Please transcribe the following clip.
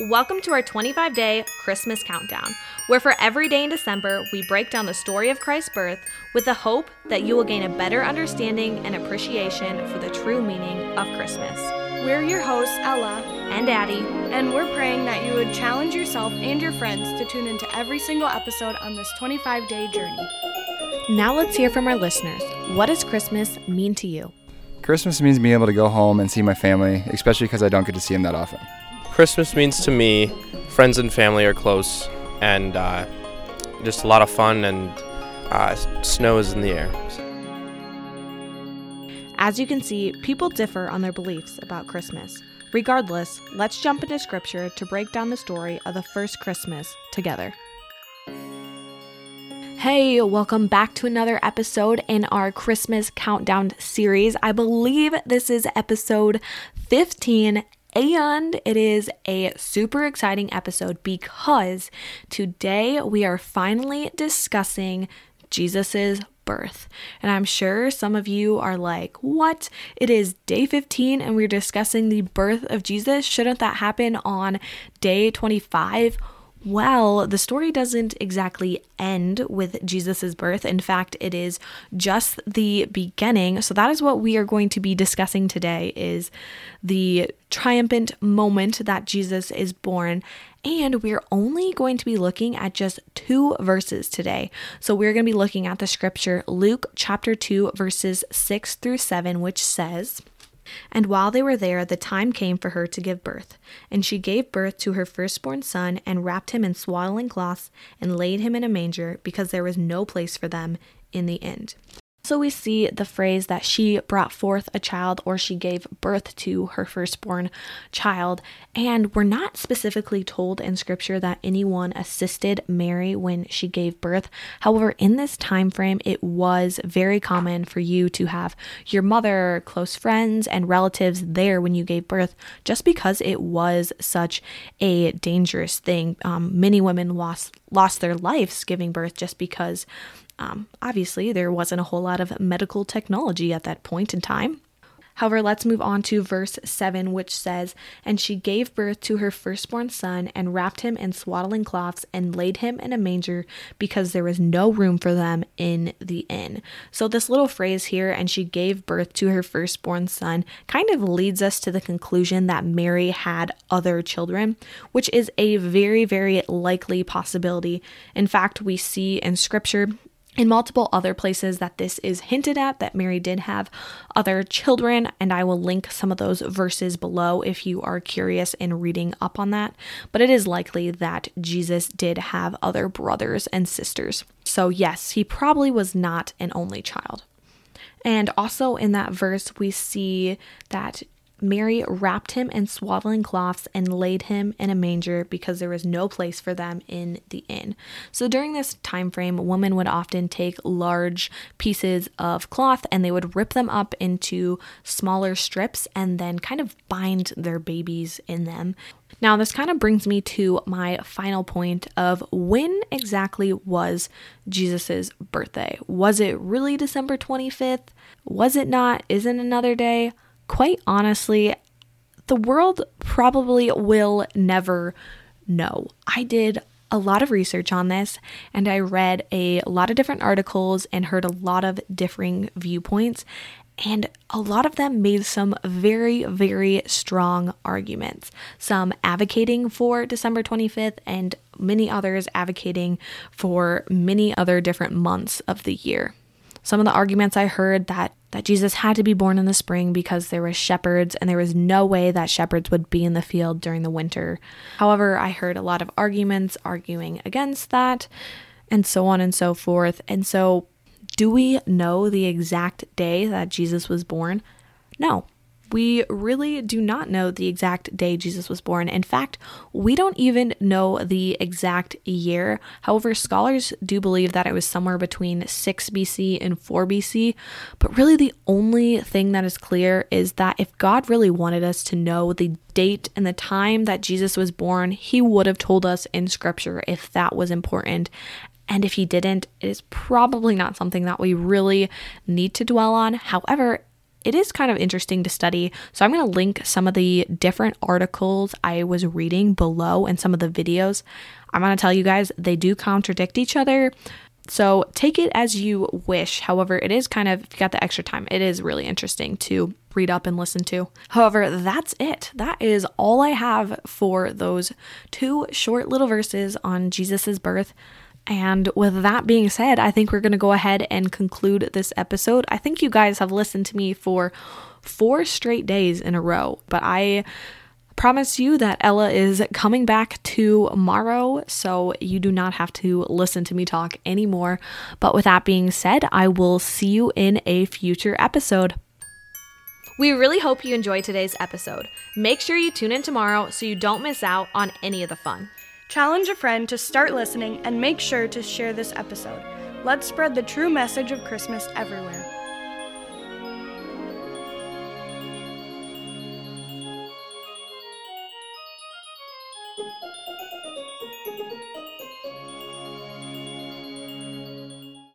Welcome to our 25 day Christmas countdown, where for every day in December, we break down the story of Christ's birth with the hope that you will gain a better understanding and appreciation for the true meaning of Christmas. We're your hosts, Ella and Addie, and we're praying that you would challenge yourself and your friends to tune into every single episode on this 25 day journey. Now let's hear from our listeners. What does Christmas mean to you? Christmas means being able to go home and see my family, especially because I don't get to see them that often. Christmas means to me, friends and family are close, and uh, just a lot of fun, and uh, snow is in the air. As you can see, people differ on their beliefs about Christmas. Regardless, let's jump into scripture to break down the story of the first Christmas together. Hey, welcome back to another episode in our Christmas countdown series. I believe this is episode 15, and it is a super exciting episode because today we are finally discussing Jesus's birth. And I'm sure some of you are like, what? It is day 15 and we're discussing the birth of Jesus. Shouldn't that happen on day 25? Well, the story doesn't exactly end with Jesus' birth. In fact, it is just the beginning. So that is what we are going to be discussing today is the triumphant moment that Jesus is born. And we're only going to be looking at just two verses today. So we're going to be looking at the scripture Luke chapter 2 verses 6 through 7 which says, and while they were there, the time came for her to give birth. And she gave birth to her firstborn son, and wrapped him in swaddling cloths, and laid him in a manger, because there was no place for them in the inn. So we see the phrase that she brought forth a child or she gave birth to her firstborn child. And we're not specifically told in scripture that anyone assisted Mary when she gave birth. However, in this time frame, it was very common for you to have your mother, close friends, and relatives there when you gave birth, just because it was such a dangerous thing. Um, many women lost lost their lives giving birth just because um, obviously, there wasn't a whole lot of medical technology at that point in time. However, let's move on to verse 7, which says, And she gave birth to her firstborn son, and wrapped him in swaddling cloths, and laid him in a manger, because there was no room for them in the inn. So, this little phrase here, and she gave birth to her firstborn son, kind of leads us to the conclusion that Mary had other children, which is a very, very likely possibility. In fact, we see in scripture in multiple other places that this is hinted at that Mary did have other children, and I will link some of those verses below if you are curious in reading up on that. But it is likely that Jesus did have other brothers and sisters. So, yes, he probably was not an only child. And also in that verse, we see that Mary wrapped him in swaddling cloths and laid him in a manger because there was no place for them in the inn. So during this time frame, women would often take large pieces of cloth and they would rip them up into smaller strips and then kind of bind their babies in them. Now, this kind of brings me to my final point of when exactly was Jesus's birthday? Was it really December 25th? Was it not? Isn't another day? Quite honestly, the world probably will never know. I did a lot of research on this and I read a lot of different articles and heard a lot of differing viewpoints. And a lot of them made some very, very strong arguments. Some advocating for December 25th, and many others advocating for many other different months of the year. Some of the arguments I heard that that Jesus had to be born in the spring because there were shepherds and there was no way that shepherds would be in the field during the winter. However, I heard a lot of arguments arguing against that and so on and so forth. And so, do we know the exact day that Jesus was born? No. We really do not know the exact day Jesus was born. In fact, we don't even know the exact year. However, scholars do believe that it was somewhere between 6 BC and 4 BC. But really, the only thing that is clear is that if God really wanted us to know the date and the time that Jesus was born, he would have told us in scripture if that was important. And if he didn't, it is probably not something that we really need to dwell on. However, it is kind of interesting to study. So I'm going to link some of the different articles I was reading below and some of the videos. I'm going to tell you guys they do contradict each other. So take it as you wish. However, it is kind of, if you got the extra time, it is really interesting to read up and listen to. However, that's it. That is all I have for those two short little verses on Jesus' birth. And with that being said, I think we're going to go ahead and conclude this episode. I think you guys have listened to me for four straight days in a row, but I promise you that Ella is coming back tomorrow, so you do not have to listen to me talk anymore. But with that being said, I will see you in a future episode. We really hope you enjoyed today's episode. Make sure you tune in tomorrow so you don't miss out on any of the fun. Challenge a friend to start listening and make sure to share this episode. Let's spread the true message of Christmas everywhere.